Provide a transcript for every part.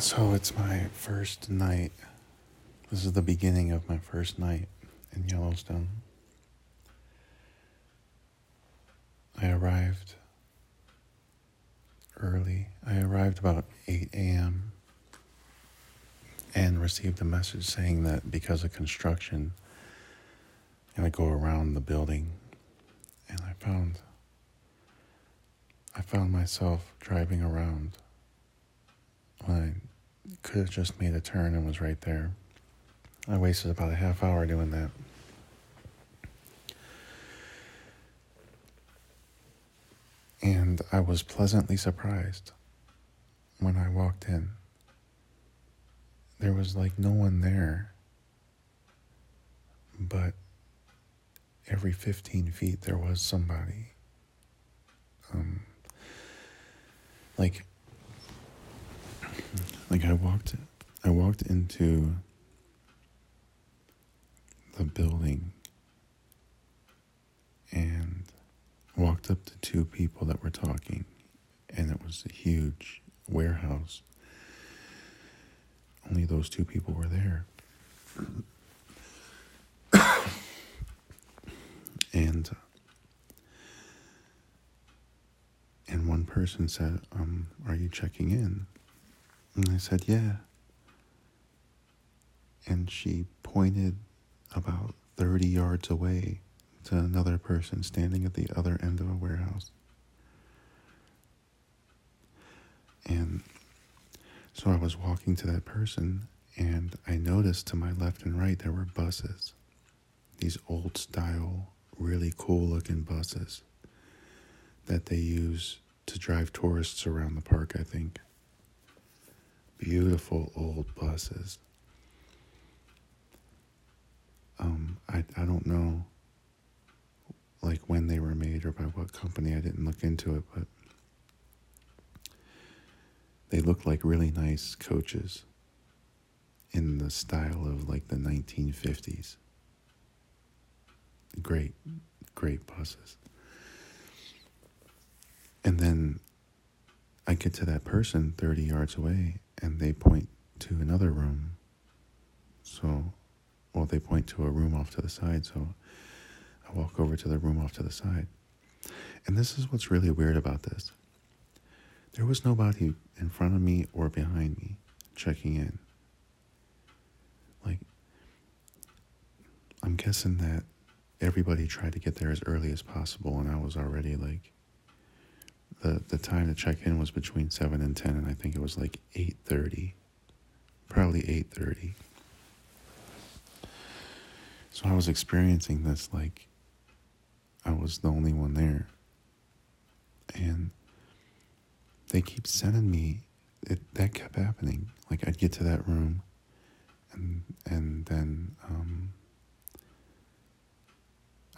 So it's my first night. This is the beginning of my first night in Yellowstone. I arrived early. I arrived about 8 a.m. and received a message saying that because of construction, to go around the building. And I found I found myself driving around when I could have just made a turn and was right there. I wasted about a half hour doing that. And I was pleasantly surprised when I walked in. There was like no one there, but every 15 feet there was somebody. Um, like, like I walked, I walked into the building and walked up to two people that were talking, and it was a huge warehouse. Only those two people were there. and and one person said, um, "Are you checking in?" And I said, "Yeah." And she pointed about 30 yards away to another person standing at the other end of a warehouse. And so I was walking to that person, and I noticed to my left and right there were buses. These old style, really cool looking buses that they use to drive tourists around the park, I think. Beautiful old buses. Um, I, I don't know like when they were made or by what company. I didn't look into it, but they look like really nice coaches in the style of like the 1950s. Great, great buses. And then I get to that person 30 yards away and they point to another room. So, well, they point to a room off to the side. So I walk over to the room off to the side. And this is what's really weird about this. There was nobody in front of me or behind me checking in. Like, I'm guessing that everybody tried to get there as early as possible, and I was already like, the, the time to check in was between 7 and 10, and I think it was like 8.30, probably 8.30. So I was experiencing this like I was the only one there. And they keep sending me it that kept happening. Like I'd get to that room and and then um,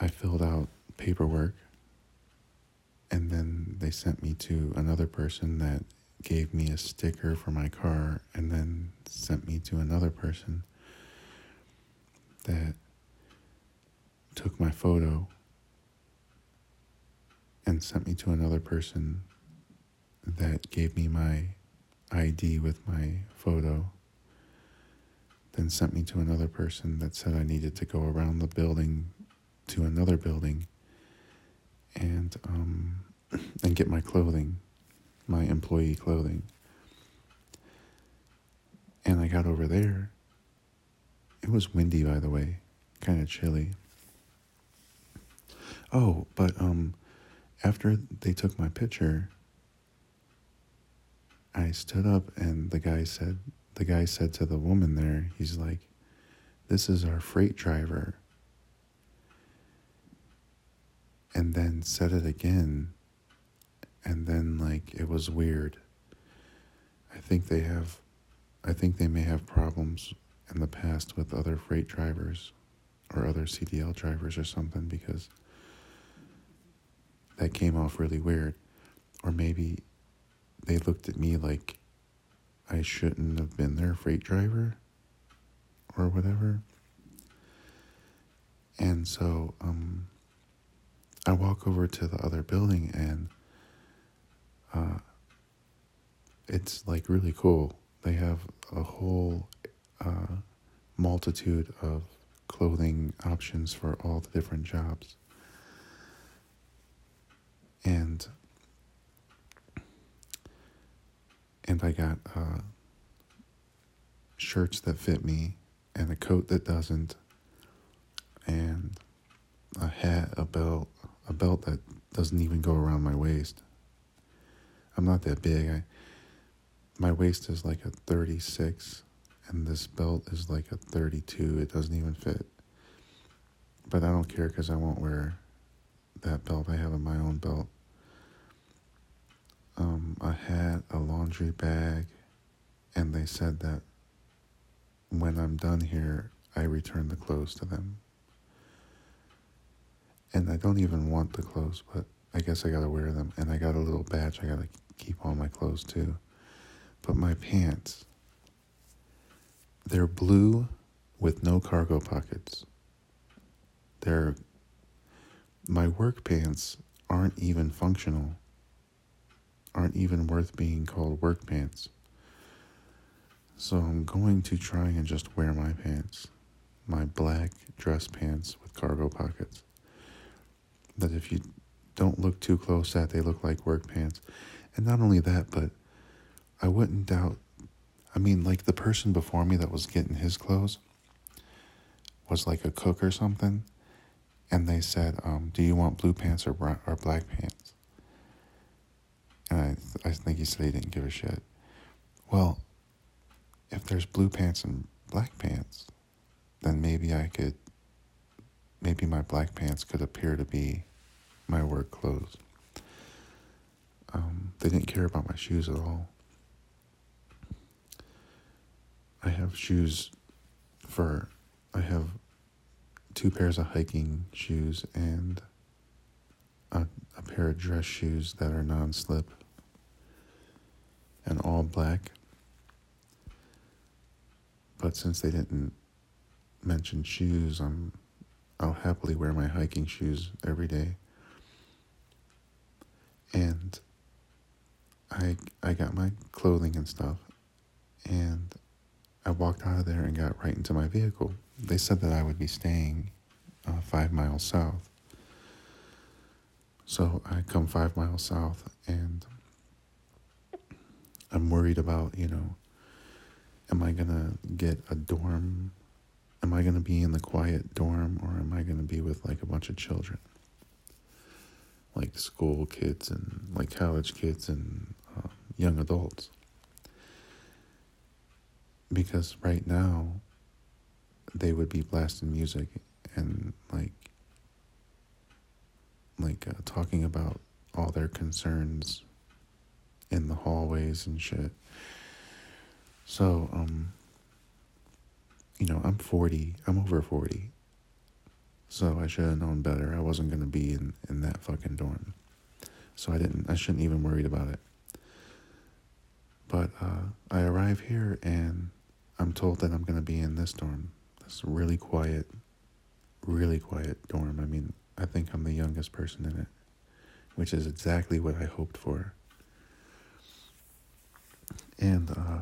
I filled out paperwork and then they sent me to another person that gave me a sticker for my car and then sent me to another person that took my photo and sent me to another person that gave me my ID with my photo. Then sent me to another person that said I needed to go around the building to another building and um, and get my clothing, my employee clothing. And I got over there. It was windy, by the way, kind of chilly. Oh, but um, after they took my picture, I stood up and the guy said, the guy said to the woman there, he's like, this is our freight driver. And then said it again. And then, like, it was weird. I think they have, I think they may have problems in the past with other freight drivers or other CDL drivers or something because that came off really weird. Or maybe they looked at me like I shouldn't have been their freight driver or whatever. And so um, I walk over to the other building and uh, it's like really cool. they have a whole uh, multitude of clothing options for all the different jobs. And and I got uh, shirts that fit me and a coat that doesn't and a hat, a belt, a belt that doesn't even go around my waist. I'm not that big. I my waist is like a 36 and this belt is like a 32. It doesn't even fit. But I don't care cuz I won't wear that belt. I have my own belt. Um, a hat, a laundry bag, and they said that when I'm done here, I return the clothes to them. And I don't even want the clothes, but I guess I gotta wear them. And I got a little badge, I gotta keep all my clothes too. But my pants, they're blue with no cargo pockets. They're, my work pants aren't even functional, aren't even worth being called work pants. So I'm going to try and just wear my pants, my black dress pants with cargo pockets. That if you don't look too close at, they look like work pants. And not only that, but I wouldn't doubt. I mean, like the person before me that was getting his clothes was like a cook or something, and they said, um, "Do you want blue pants or brown, or black pants?" And I, I think he said he didn't give a shit. Well, if there's blue pants and black pants, then maybe I could, maybe my black pants could appear to be my work clothes. Um, they didn't care about my shoes at all. I have shoes for, I have two pairs of hiking shoes and a, a pair of dress shoes that are non slip and all black. But since they didn't mention shoes, I'm I'll happily wear my hiking shoes every day. And I I got my clothing and stuff and I walked out of there and got right into my vehicle. They said that I would be staying uh, five miles south. So I come five miles south and I'm worried about, you know, am I going to get a dorm? Am I going to be in the quiet dorm or am I going to be with like a bunch of children? Like school kids and like college kids and uh, young adults because right now they would be blasting music and like like uh, talking about all their concerns in the hallways and shit. So, um, you know, I'm 40, I'm over 40. So I should have known better. I wasn't going to be in, in that fucking dorm. So I didn't, I shouldn't even worried about it. But uh, I arrive here and I'm told that I'm going to be in this dorm, this really quiet, really quiet dorm. I mean, I think I'm the youngest person in it, which is exactly what I hoped for. And, uh,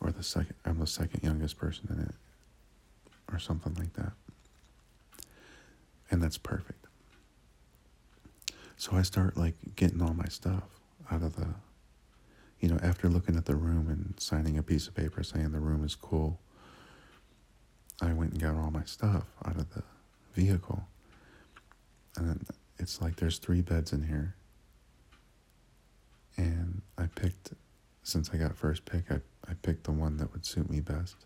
or the second, I'm the second youngest person in it, or something like that. And that's perfect. So I start like getting all my stuff out of the you know, after looking at the room and signing a piece of paper saying the room is cool, I went and got all my stuff out of the vehicle. And it's like there's three beds in here. And I picked, since I got first pick, I, I picked the one that would suit me best,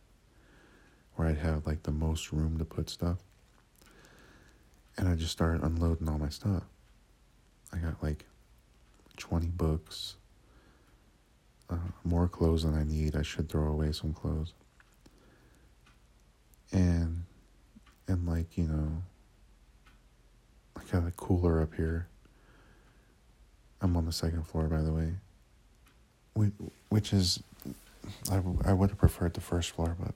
where I'd have like the most room to put stuff. And I just started unloading all my stuff. I got like 20 books, uh, more clothes than I need. I should throw away some clothes. And and like you know, I got a cooler up here. I'm on the second floor, by the way. Which, which is, I, I would have preferred the first floor, but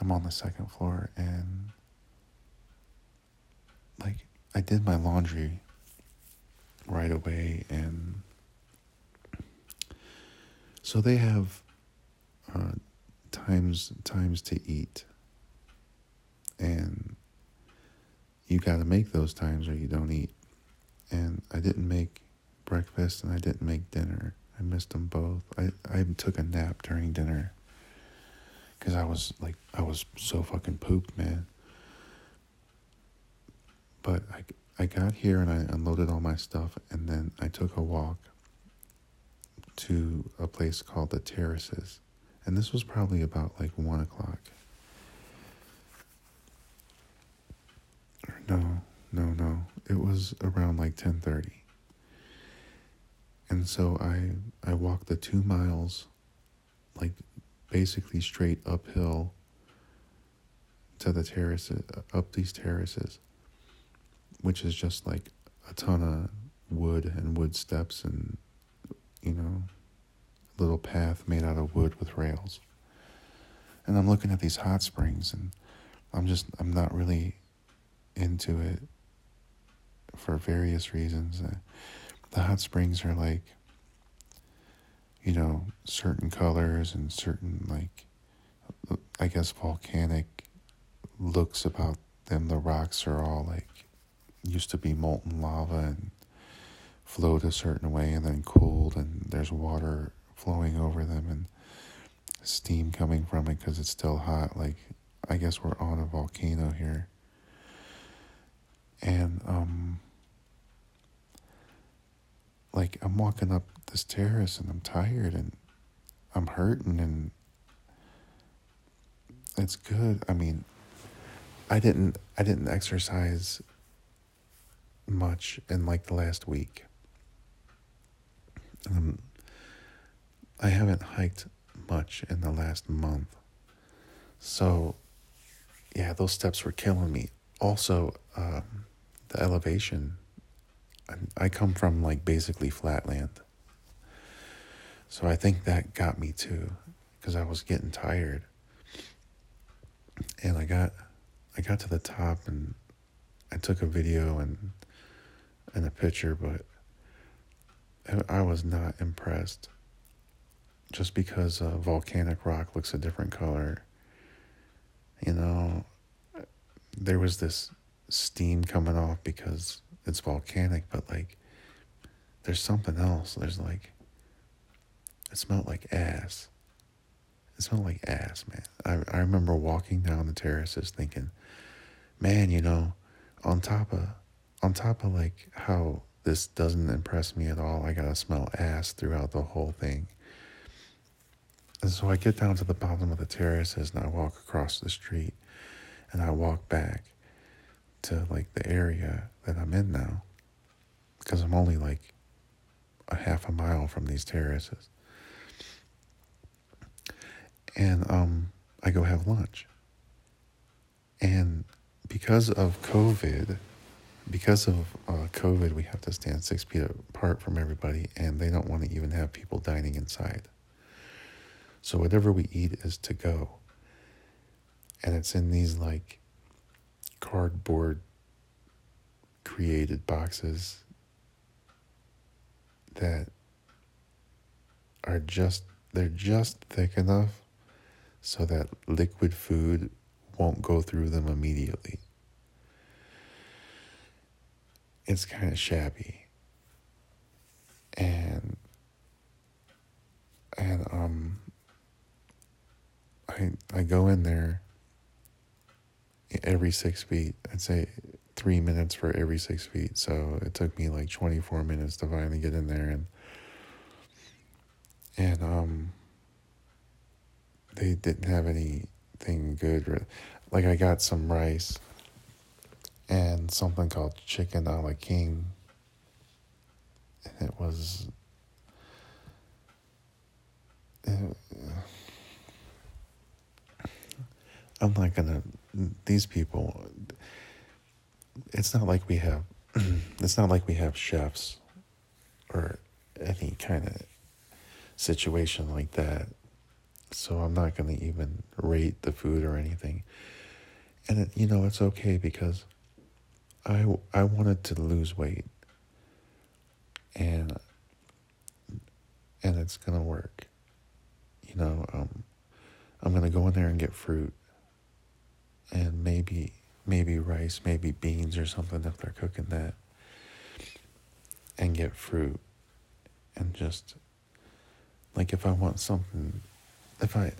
I'm on the second floor and like I did my laundry right away and So they have uh, times times to eat, and you got to make those times or you don't eat. And I didn't make breakfast and I didn't make dinner. I missed them both. I, I took a nap during dinner because I was like, I was so fucking pooped, man. But I, I got here and I unloaded all my stuff and then I took a walk to a place called the Terraces. And this was probably about like one o'clock. No, no, no. It was around like ten thirty. And so I I walked the two miles, like basically straight uphill to the terraces up these terraces, which is just like a ton of wood and wood steps and you know little path made out of wood with rails. And I'm looking at these hot springs and I'm just I'm not really into it for various reasons. Uh, the hot springs are like, you know, certain colors and certain, like, I guess, volcanic looks about them. The rocks are all like, used to be molten lava and flowed a certain way and then cooled, and there's water flowing over them and steam coming from it because it's still hot. Like, I guess we're on a volcano here and um like I'm walking up this terrace and I'm tired and I'm hurting and it's good. I mean, I didn't I didn't exercise much in like the last week. Um, I haven't hiked much in the last month. So, yeah, those steps were killing me. Also, um, the elevation. I come from like basically flatland. So I think that got me too because I was getting tired. And I got I got to the top and I took a video and and the picture but I was not impressed just because uh, volcanic rock looks a different color. You know, there was this steam coming off because it's volcanic, but like there's something else. There's like it smelled like ass. It smelled like ass, man. I I remember walking down the terraces thinking, man, you know, on top of on top of like how this doesn't impress me at all, I gotta smell ass throughout the whole thing. And so I get down to the bottom of the terraces and I walk across the street and I walk back to like the area that I'm in now because I'm only like a half a mile from these terraces. And um, I go have lunch. And because of COVID, because of uh, COVID, we have to stand six feet apart from everybody, and they don't want to even have people dining inside. So whatever we eat is to go. And it's in these like cardboard created boxes that are just they're just thick enough so that liquid food won't go through them immediately. It's kind of shabby. And and um I I go in there every six feet. I'd say three minutes for every six feet. So it took me like 24 minutes to finally get in there and and um they didn't have anything good. Like I got some rice and something called chicken la king. And it was it, I'm not gonna. These people. It's not like we have. it's not like we have chefs, or any kind of situation like that. So I'm not gonna even rate the food or anything. And it, you know it's okay because I I wanted to lose weight. And and it's gonna work. you know, um, I'm gonna go in there and get fruit, and maybe maybe rice, maybe beans or something if they're cooking that, and get fruit, and just like if I want something, if I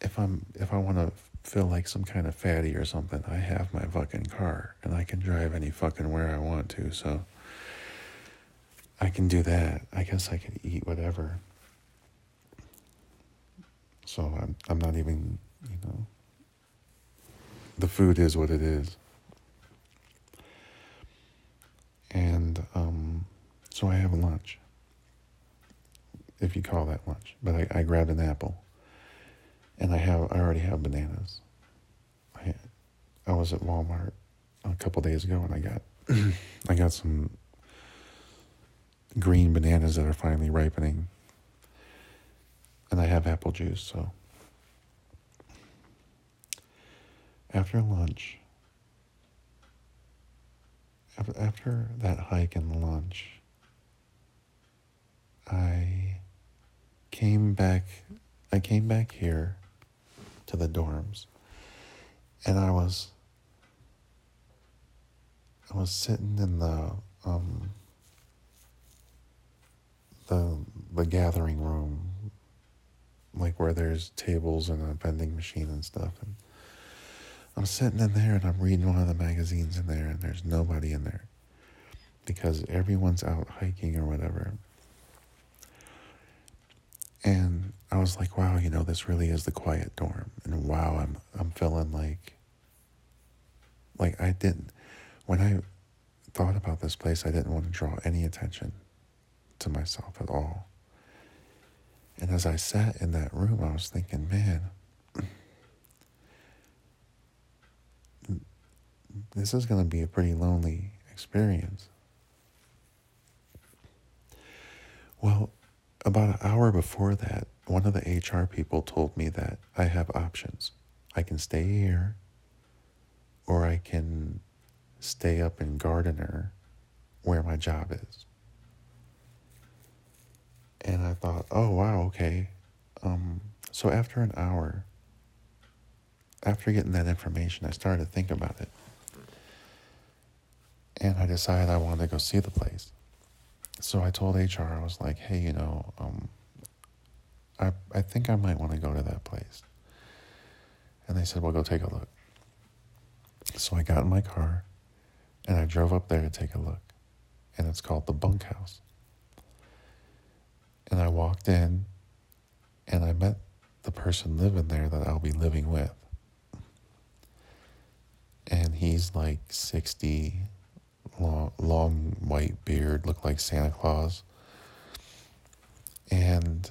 if I'm if I want to feel like some kind of fatty or something, I have my fucking car and I can drive any fucking where I want to. So I can do that. I guess I can eat whatever. So I'm I'm not even, you know, the food is what it is. And um, so I have lunch, if you call that lunch. But I, I grabbed an apple, and I have I already have bananas. I I was at Walmart a couple days ago, and I got I got some green bananas that are finally ripening, and I have apple juice. So after lunch, after that hike and lunch, I came back. I came back here to the dorms, and I was I was sitting in the um, the the gathering room, like where there's tables and a vending machine and stuff, and I'm sitting in there and I'm reading one of the magazines in there, and there's nobody in there because everyone's out hiking or whatever. And I was like, wow, you know, this really is the quiet dorm. And wow, I'm I'm feeling like like I didn't when I thought about this place, I didn't want to draw any attention to myself at all. And as I sat in that room, I was thinking, man, this is going to be a pretty lonely experience. Well, about an hour before that, one of the HR people told me that I have options. I can stay here, or I can stay up in Gardiner where my job is. And I thought, oh, wow, okay. Um, so after an hour, after getting that information, I started to think about it. And I decided I wanted to go see the place. So I told HR, I was like, hey, you know, um, I, I think I might want to go to that place. And they said, well, go take a look. So I got in my car and I drove up there to take a look. And it's called the bunkhouse. And I walked in and I met the person living there that I'll be living with. And he's like 60, long, long white beard, looked like Santa Claus. And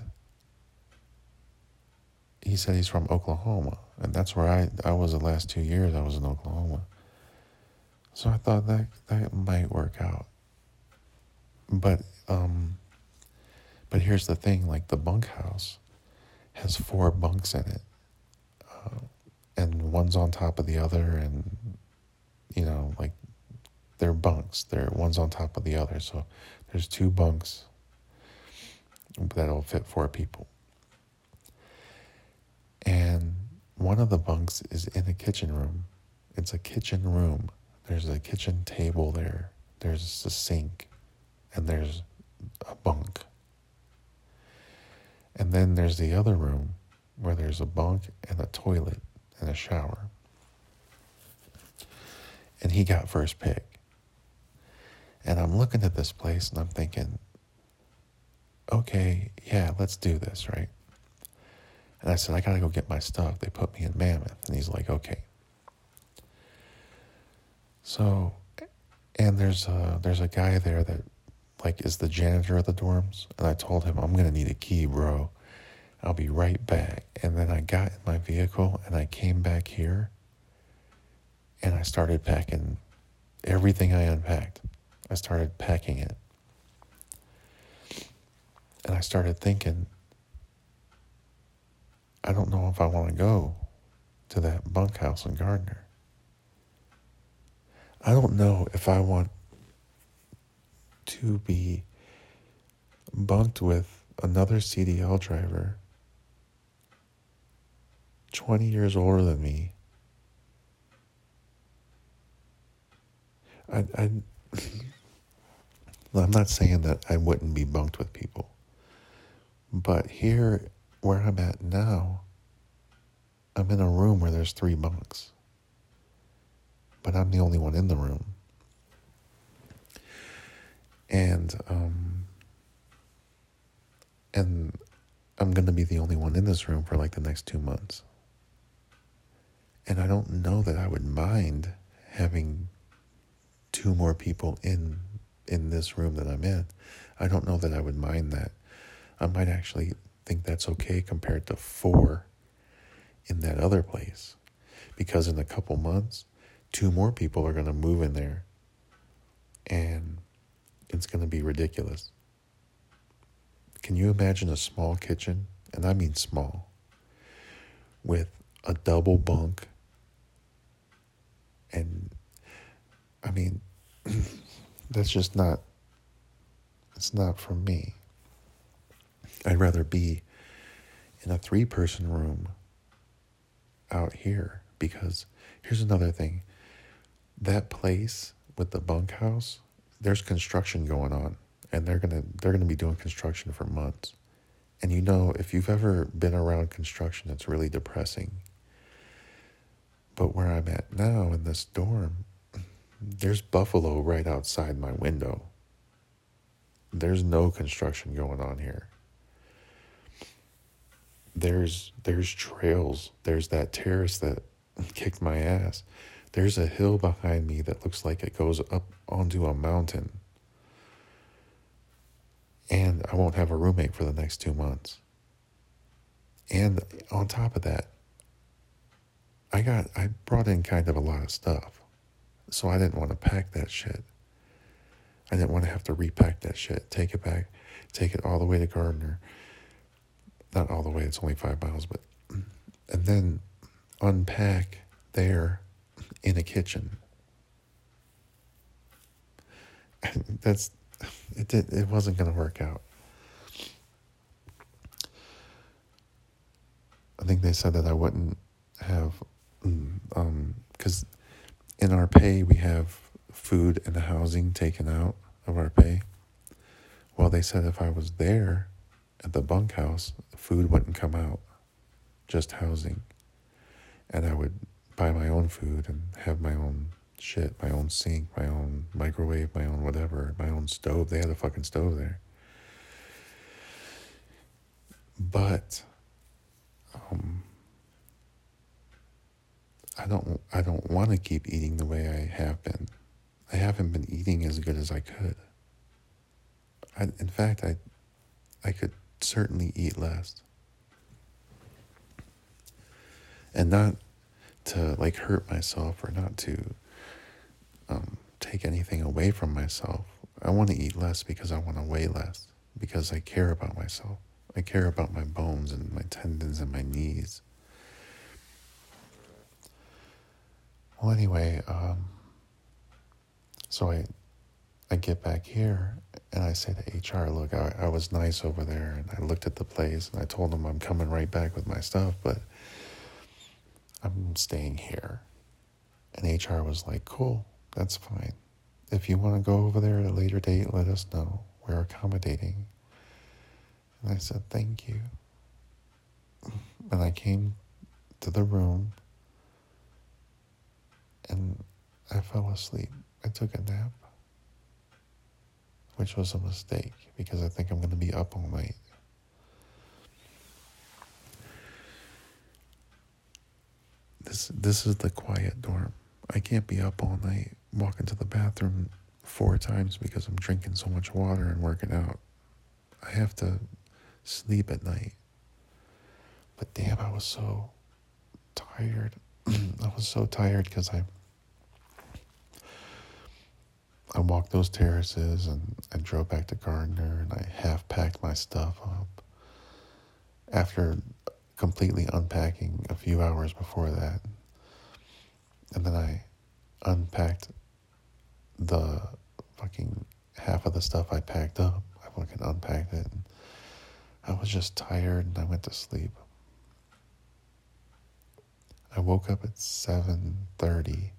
he said he's from Oklahoma. And that's where I, I was the last two years I was in Oklahoma. So I thought that that might work out. But um but here's the thing, like the bunkhouse has four bunks in it. Uh, and one's on top of the other and you know, like they're bunks. They're one's on top of the other. So there's two bunks that'll fit four people. And one of the bunks is in a kitchen room. It's a kitchen room there's a kitchen table there, there's a sink, and there's a bunk. And then there's the other room where there's a bunk and a toilet and a shower. And he got first pick. And I'm looking at this place and I'm thinking, okay, yeah, let's do this, right? And I said, I got to go get my stuff. They put me in Mammoth. And he's like, okay. So, and there's a, there's a guy there that like is the janitor of the dorms, and I told him I'm gonna need a key, bro. I'll be right back. And then I got in my vehicle and I came back here, and I started packing everything I unpacked. I started packing it, and I started thinking. I don't know if I want to go to that bunkhouse in Gardiner. I don't know if I want to be bunked with another CDL driver 20 years older than me. I, I, I'm not saying that I wouldn't be bunked with people, but here where I'm at now, I'm in a room where there's three bunks, but I'm the only one in the room. And, um, and I'm going to be the only one in this room for like the next two months. And I don't know that I would mind having two more people in in this room that I'm in. I don't know that I would mind that. I might actually think that's okay compared to four in that other place. Because in a couple months, two more people are going to move in there and it's going to be ridiculous. Can you imagine a small kitchen? And I mean small, with a double bunk and I mean, that's just not, it's not for me. I'd rather be in a three person room out here because here's another thing that place with the bunkhouse, there's construction going on and they're going to they're going to be doing construction for months. And you know, if you've ever been around construction, it's really depressing but where I'm at now in this dorm, there's buffalo right outside my window. There's no construction going on here. There's there's trails. There's that terrace that kicked my ass. There's a hill behind me that looks like it goes up onto a mountain. And I won't have a roommate for the next two months. And on top of that, I got I brought in kind of a lot of stuff. So I didn't want to pack that shit. I didn't want to have to repack that shit, take it back, take it all the way to Gardiner. Not all the way, it's only five miles, but and then unpack there in a kitchen. That's it did it wasn't gonna work out. I think they said that I wouldn't have um because um, in our pay we have food and housing taken out of our pay. Well, they said if I was there at the bunkhouse, food wouldn't come out, just housing, and I would buy my own food and have my own shit, my own sink, my own microwave, my own whatever, my own stove. They had a fucking stove there. But um, I don't I don't want to keep eating the way I have been. I haven't been eating as good as I could. I, in fact, I I could certainly eat less. And not to like hurt myself or not to um, take anything away from myself. I want to eat less because I want to weigh less, because I care about myself. I care about my bones and my tendons and my knees. Well, anyway, um, so I, I get back here and I say to HR, look, I, I was nice over there and I looked at the place and I told them I'm coming right back with my stuff, but I'm staying here. And HR was like, cool, that's fine. If you want to go over there at a later date, let us know. We're accommodating. And I said, thank you. And I came to the room and I fell asleep. I took a nap, which was a mistake because I think I'm going to be up all night. This this is the quiet dorm. I can't be up all night walking to the bathroom four times because I'm drinking so much water and working out. I have to sleep at night. But damn, I was so tired. I was so tired because I I walked those terraces and I drove back to Gardiner and I half packed my stuff up. After completely unpacking a few hours before that, and then I unpacked the fucking half of the stuff I packed up. I fucking unpacked it. And I was just tired and I went to sleep. I woke up at 7:30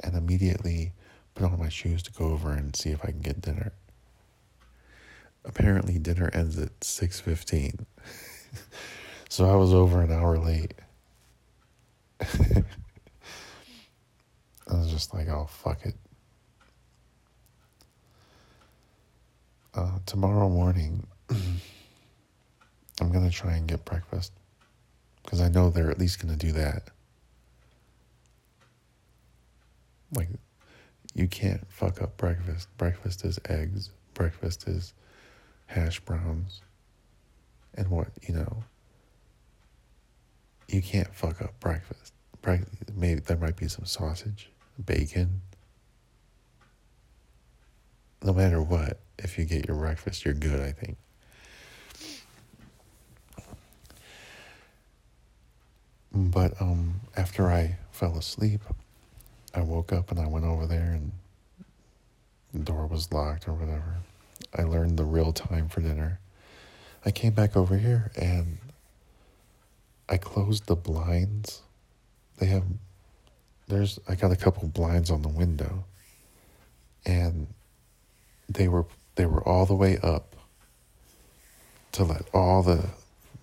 and immediately put on my shoes to go over and see if I can get dinner. Apparently dinner ends at 6:15. so I was over an hour late. I was just like, "Oh, fuck it." Uh, tomorrow morning, I'm going to try and get breakfast because I know they're at least going to do that. Like, you can't fuck up breakfast. Breakfast is eggs, breakfast is hash browns, and what, you know, you can't fuck up breakfast. Bre- maybe there might be some sausage, bacon. No matter what, if you get your breakfast, you're good, I think. But um, after I fell asleep, I woke up and I went over there and the door was locked or whatever. I learned the real time for dinner. I came back over here and I closed the blinds. They have there's I got a couple blinds on the window and they were they were all the way up to let all the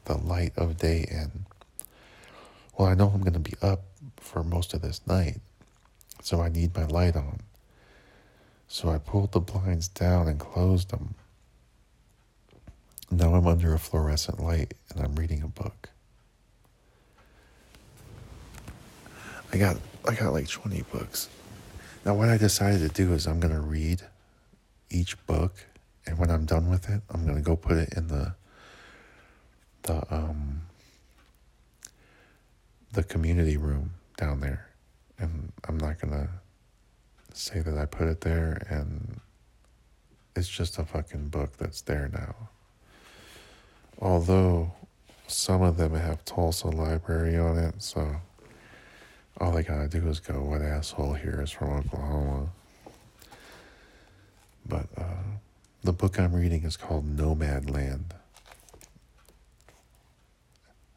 the light of day in. Well, I know I'm going to be up for most of this night, so I need my light on. So I pulled the blinds down and closed them. Now I'm under a fluorescent light and I'm reading a book. I got I got like 20 books. Now what I decided to do is I'm going to read each book and when I'm done with it, I'm going to go put it in the the um the community room down there. And I'm not going to say that I put it there and it's just a fucking book that's there now. Although some of them have Tulsa Library on it, so all they gotta do is go, what asshole here is from Oklahoma. But uh, the book I'm reading is called Nomadland.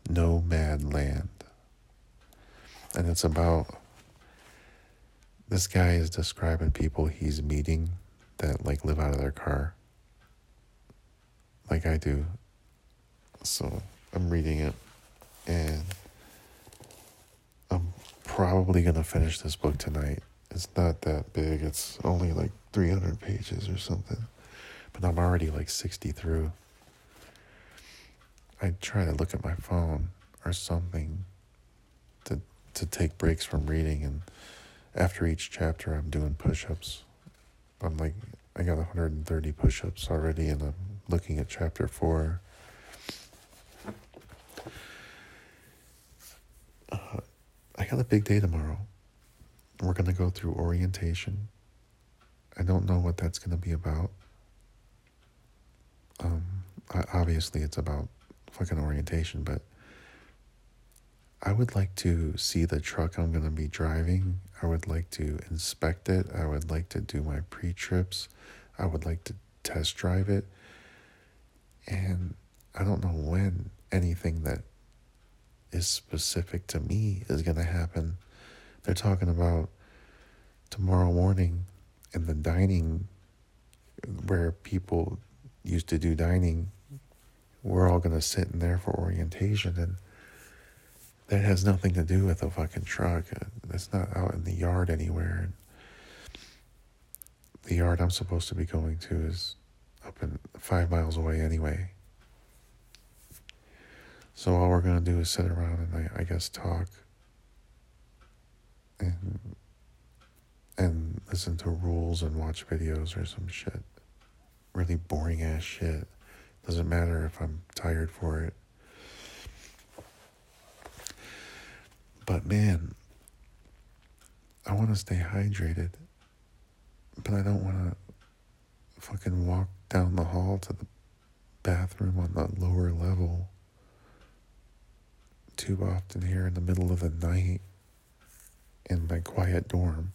Nomad Land and it's about this guy is describing people he's meeting that like live out of their car like I do. So I'm reading it and I'm probably going to finish this book tonight. It's not that big. It's only like 300 pages or something. But I'm already like 60 through. I try to look at my phone or something to take breaks from reading and after each chapter I'm doing push-ups. I'm like I got 130 push-ups already and I'm looking at chapter 4. Uh, I got a big day tomorrow. We're going to go through orientation. I don't know what that's going to be about. Um, I, obviously, it's about fucking orientation, but I would like to see the truck I'm going to be driving. I would like to inspect it. I would like to do my pre trips. I would like to test drive it. And I don't know when anything that is specific to me is going to happen. They're talking about tomorrow morning in the dining where people used to do dining. We're all going to sit in there for orientation and that has nothing to do with a fucking truck. Uh, it's not out in the yard anywhere. The yard I'm supposed to be going to is up in five miles away anyway. So all we're gonna do is sit around and I, I guess talk and and listen to rules and watch videos or some shit. Really boring ass shit. Doesn't matter if I'm tired for it. But man, I want to stay hydrated, but I don't want to fucking walk down the hall to the bathroom on the lower level too often here in the middle of the night in my quiet dorm.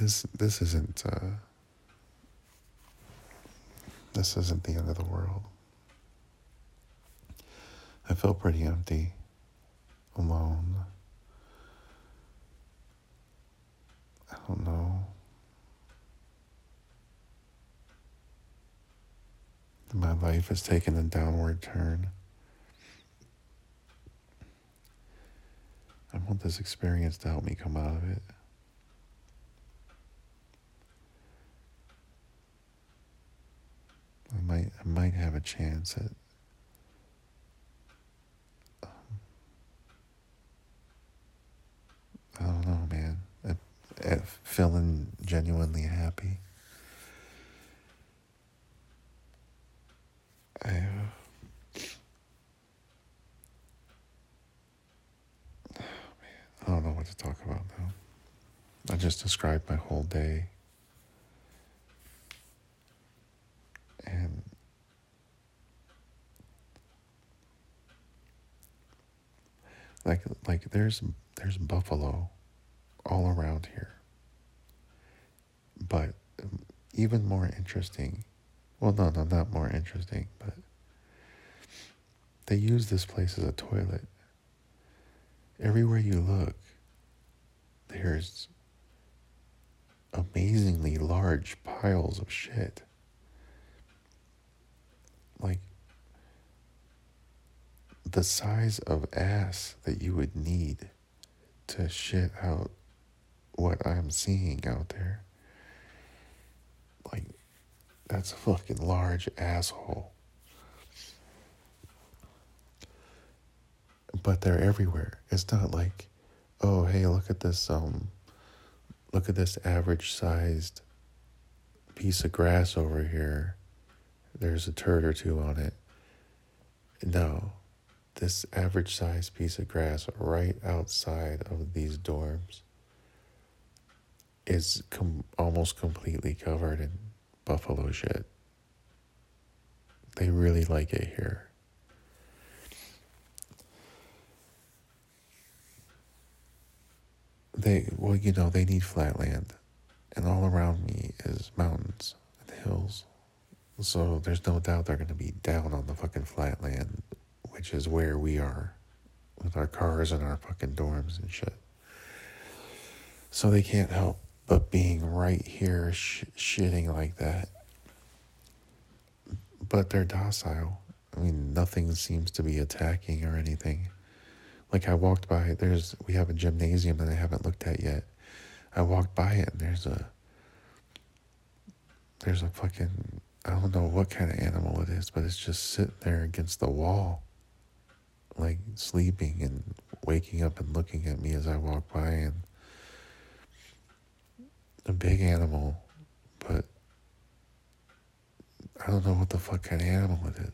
This this isn't uh, this isn't the end of the world. I feel pretty empty, alone. I don't know. My life has taken a downward turn. I want this experience to help me come out of it. I might I might have a chance at um, I don't know, man. At, at feeling genuinely happy. I, uh, I don't know what to talk about now. I just described my whole day. And like like there's there's buffalo all around here. But um, even more interesting, well no no not more interesting, but they use this place as a toilet. Everywhere you look, there's amazingly large piles of shit. Like the size of ass that you would need to shit out what I'm seeing out there. Like, that's a fucking large asshole. But they're everywhere. It's not like, oh, hey, look at this, um, look at this average sized piece of grass over here. There's a turd or two on it. No, this average sized piece of grass right outside of these dorms is com- almost completely covered in buffalo shit. They really like it here. They, well, you know, they need flat land. And all around me is mountains and hills. So there's no doubt they're going to be down on the fucking flatland, which is where we are with our cars and our fucking dorms and shit. So they can't help but being right here sh- shitting like that. But they're docile. I mean, nothing seems to be attacking or anything. Like I walked by, there's we have a gymnasium that I haven't looked at yet. I walked by it and there's a there's a fucking I don't know what kind of animal it is, but it's just sitting there against the wall like sleeping and waking up and looking at me as I walk by and a big animal, but I don't know what the fuck kind of animal it is.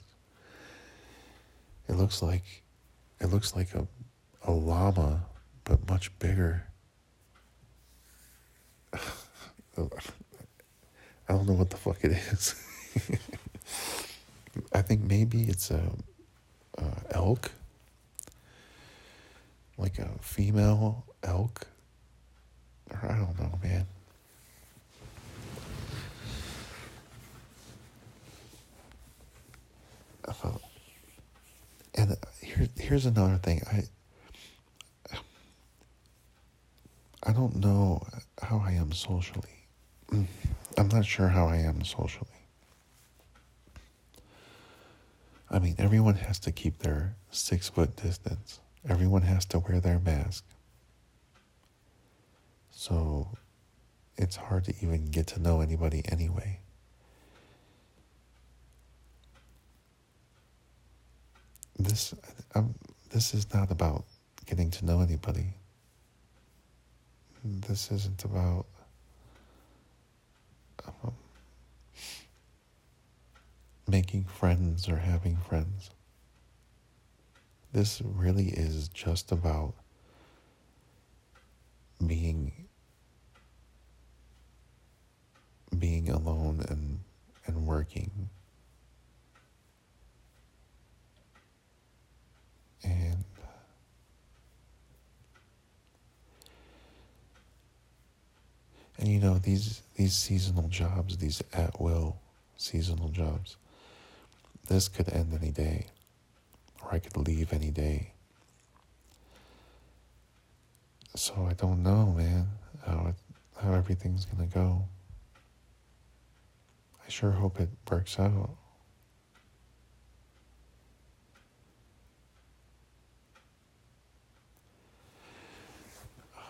It looks like it looks like a a llama, but much bigger. I don't know what the fuck it is. I think maybe it's a, a elk like a female elk. Or I don't know, man. Uh, and here, here's another thing. I I don't know how I am socially. Mm, I'm not sure how I am socially. I mean, everyone has to keep their six foot distance everyone has to wear their mask. So it's hard to even get to know anybody anyway. This um, this is not about getting to know anybody. This isn't about um, making friends or having friends. This really is just about being being alone and and working and And you know, these these seasonal jobs, these at will seasonal jobs, this could end any day. Or I could leave any day. So I don't know, man, how it, how everything's gonna go. I sure hope it works out.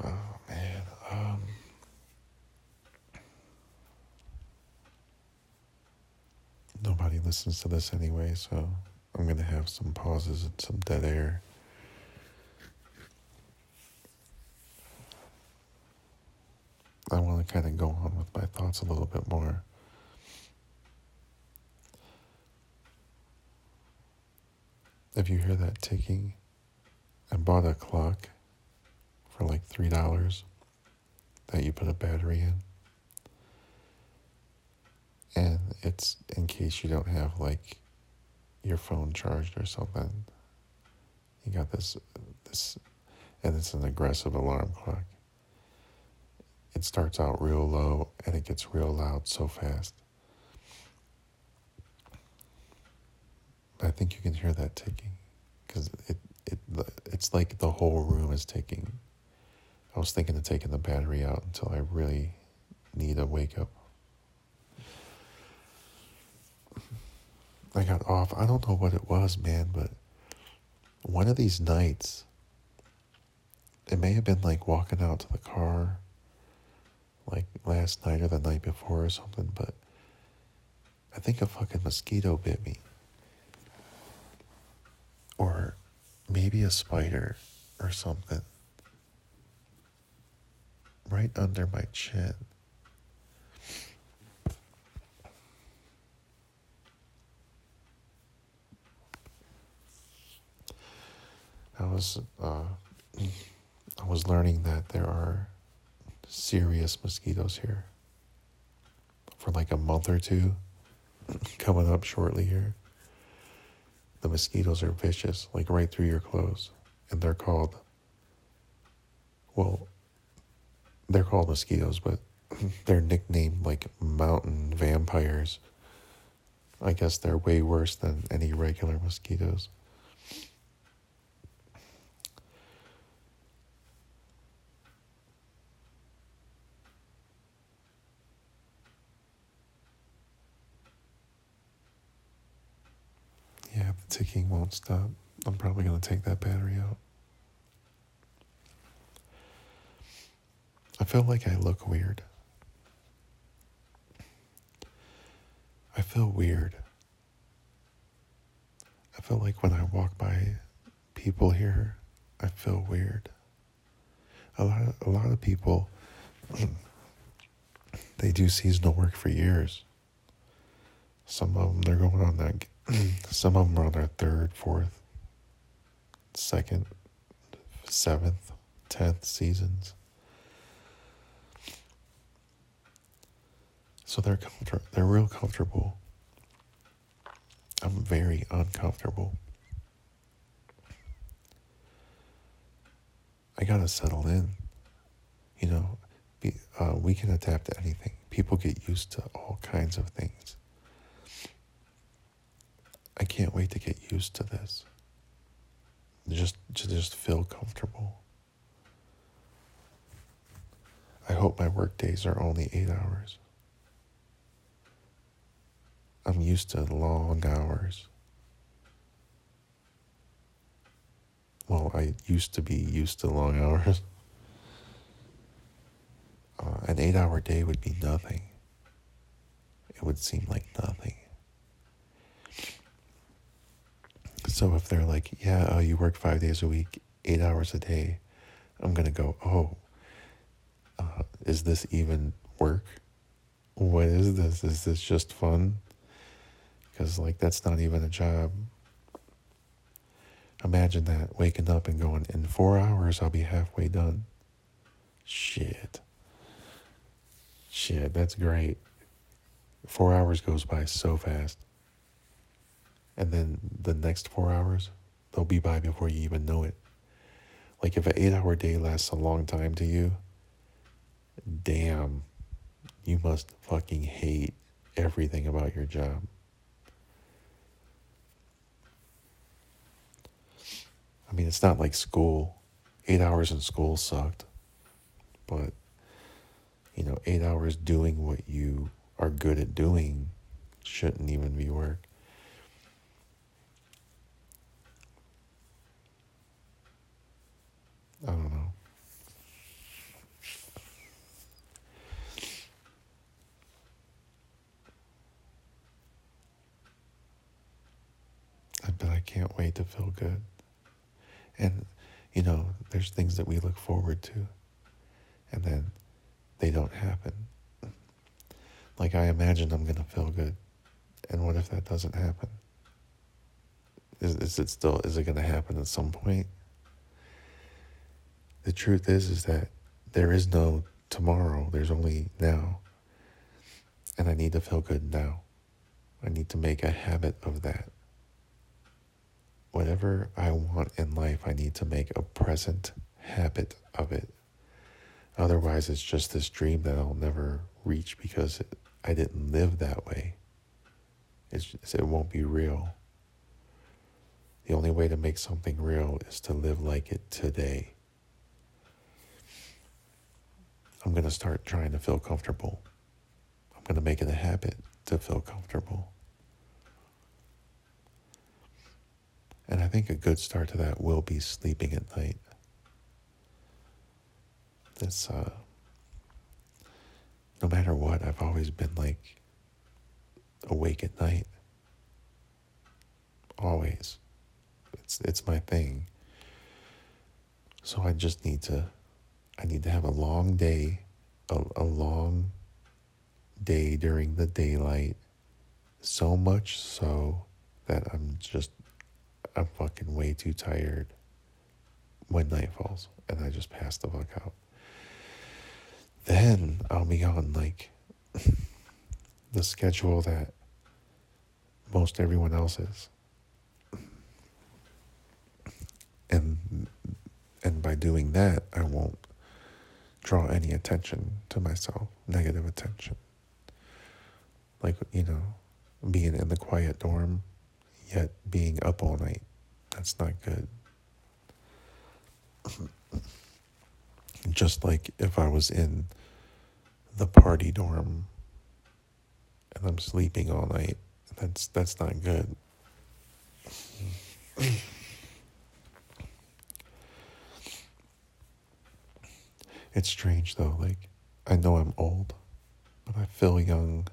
Oh man. Um, nobody listens to this anyway, so I'm gonna have some pauses and some dead air. I want to kind of go on with my thoughts a little bit more. If you hear that ticking, I bought a clock for like $3 that you put a battery in. And it's in case you don't have like your phone charged or something. You got this this and it's an aggressive alarm clock. It starts out real low and it gets real loud so fast. I think you can hear that ticking because it, it it's like the whole room is ticking. I was thinking of taking the battery out until I really need a wake up. I got off. I don't know what it was, man, but one of these nights, it may have been like walking out to the car, like last night or the night before or something, but I think a fucking mosquito bit me. Or maybe a spider or something. Right under my chin. I was uh, I was learning that there are serious mosquitoes here for like a month or two coming up shortly here. The mosquitoes are vicious, like right through your clothes, and they're called well, they're called mosquitoes, but they're nicknamed like mountain vampires. I guess they're way worse than any regular mosquitoes. Yeah, the ticking won't stop. I'm probably going to take that battery out. I feel like I look weird. I feel weird. I feel like when I walk by people here, I feel weird. A lot of, a lot of people they do seasonal work for years. Some of them they're going on that some of them are on their third, fourth, second, seventh, tenth seasons. So they're comfort- they're real comfortable. I'm very uncomfortable. I gotta settle in. You know, be, uh, we can adapt to anything. People get used to all kinds of things. I can't wait to get used to this. Just to just feel comfortable. I hope my work days are only eight hours. I'm used to long hours. Well, I used to be used to long hours. Uh, an eight hour day would be nothing. It would seem like nothing. So if they're like, yeah, oh, you work five days a week, eight hours a day, I'm going to go, oh, uh, is this even work? What is this? Is this just fun? Because, like, that's not even a job. Imagine that waking up and going, in four hours, I'll be halfway done. Shit. Shit, that's great. Four hours goes by so fast. And then the next four hours, they'll be by before you even know it. Like, if an eight hour day lasts a long time to you, damn, you must fucking hate everything about your job. I mean, it's not like school. Eight hours in school sucked. But, you know, eight hours doing what you are good at doing shouldn't even be work. I don't know. But I can't wait to feel good. And, you know, there's things that we look forward to, and then they don't happen. Like, I imagine I'm going to feel good. And what if that doesn't happen? Is, is it still, is it going to happen at some point? The truth is, is that there is no tomorrow. There's only now. And I need to feel good now. I need to make a habit of that. Whatever I want in life, I need to make a present habit of it. Otherwise, it's just this dream that I'll never reach because I didn't live that way. It's it won't be real. The only way to make something real is to live like it today. I'm going to start trying to feel comfortable. I'm going to make it a habit to feel comfortable. And I think a good start to that will be sleeping at night. This, uh, no matter what, I've always been like awake at night. Always. It's it's my thing. So I just need to I need to have a long day, a, a long day during the daylight, so much so that I'm just, I'm fucking way too tired when night falls and I just pass the fuck out. Then I'll be on like the schedule that most everyone else is. And and by doing that, I won't draw any attention to myself, negative attention. Like, you know, being in the quiet dorm, yet being up all night. That's not good. Just like if I was in the party dorm and I'm sleeping all night, that's that's not good. It's strange though, like, I know I'm old, but I feel young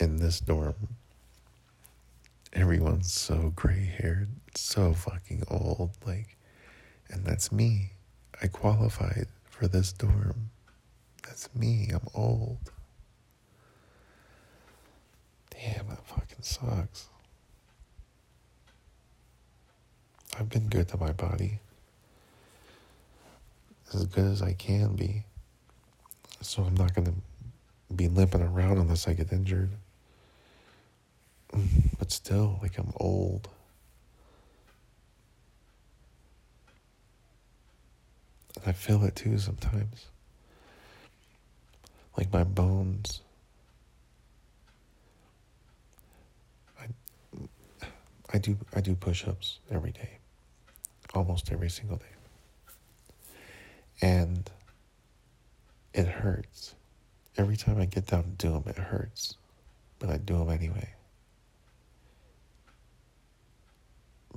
in this dorm. Everyone's so gray haired, so fucking old, like, and that's me. I qualified for this dorm. That's me. I'm old. Damn, that fucking sucks. I've been good to my body as good as I can be. So I'm not going to be limping around unless I get injured. Mm, but still, like I'm old. And I feel it too sometimes. Like my bones. I, I do I do push-ups every day. Almost every single day and it hurts. Every time I get down to do them, it hurts, but I do them anyway.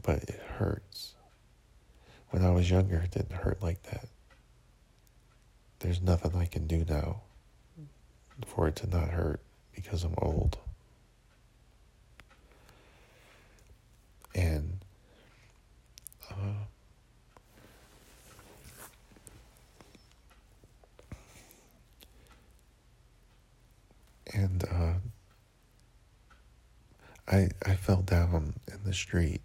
But it hurts. When I was younger, it didn't hurt like that. There's nothing I can do now for it to not hurt because I'm old. And uh, and uh, I I fell down in the street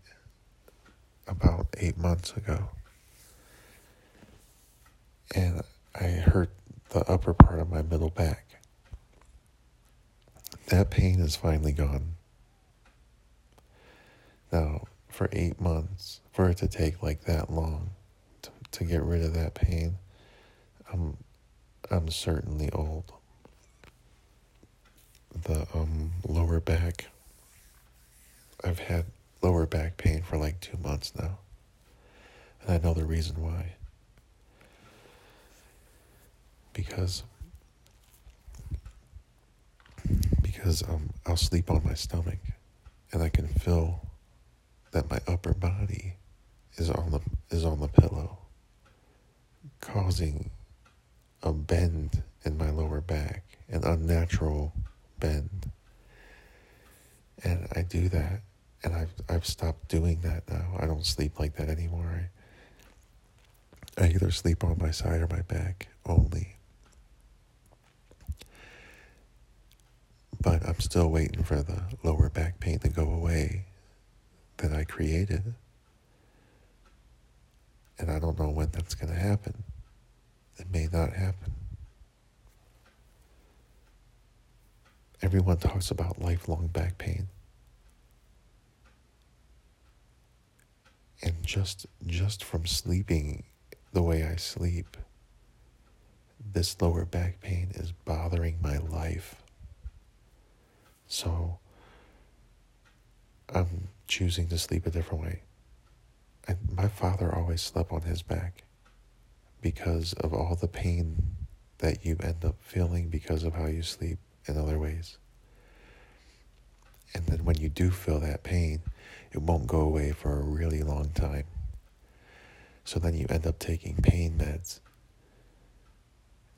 about eight months ago, and I hurt the upper part of my middle back. That pain is finally gone. Now, for eight months, for it to take like that long to, to get rid of that pain, I'm I'm certainly old. The um, lower back, I've had lower back pain for like two months now. And I know the reason why. Because because um, I'll sleep on my stomach and I can feel that my upper body is on the is on the pillow causing a bend in my lower back, an unnatural bend. And I do that and I've I've stopped doing that now. I don't sleep like that anymore. I, I either sleep on my side or my back only. But I'm still waiting for the lower back pain to go away that I created. And I don't know when that's going to happen. It may not happen. Everyone talks about lifelong back pain. And just just from sleeping the way I sleep, this lower back pain is bothering my life. So I'm choosing to sleep a different way. And my father always slept on his back because of all the pain that you end up feeling because of how you sleep in other ways. And then when you do feel that pain, it won't go away for a really long time. So then you end up taking pain meds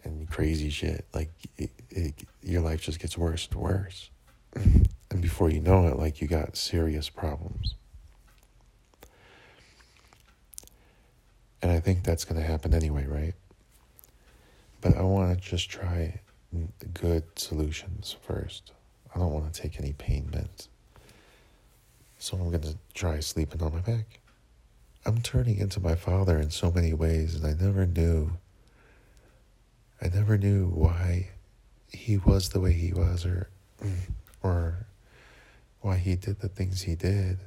and crazy shit. Like it, it, your life just gets worse and worse. and before you know it, like you got serious problems. And I think that's going to happen anyway, right? But I want to just try good solutions first. I don't want to take any pain meds. So I'm going to try sleeping on my back. I'm turning into my father in so many ways, and I never knew. I never knew why he was the way he was, or, or why he did the things he did.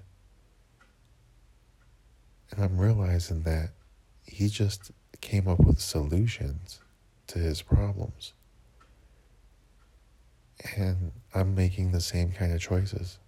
And I'm realizing that he just came up with solutions to his problems. And I'm making the same kind of choices.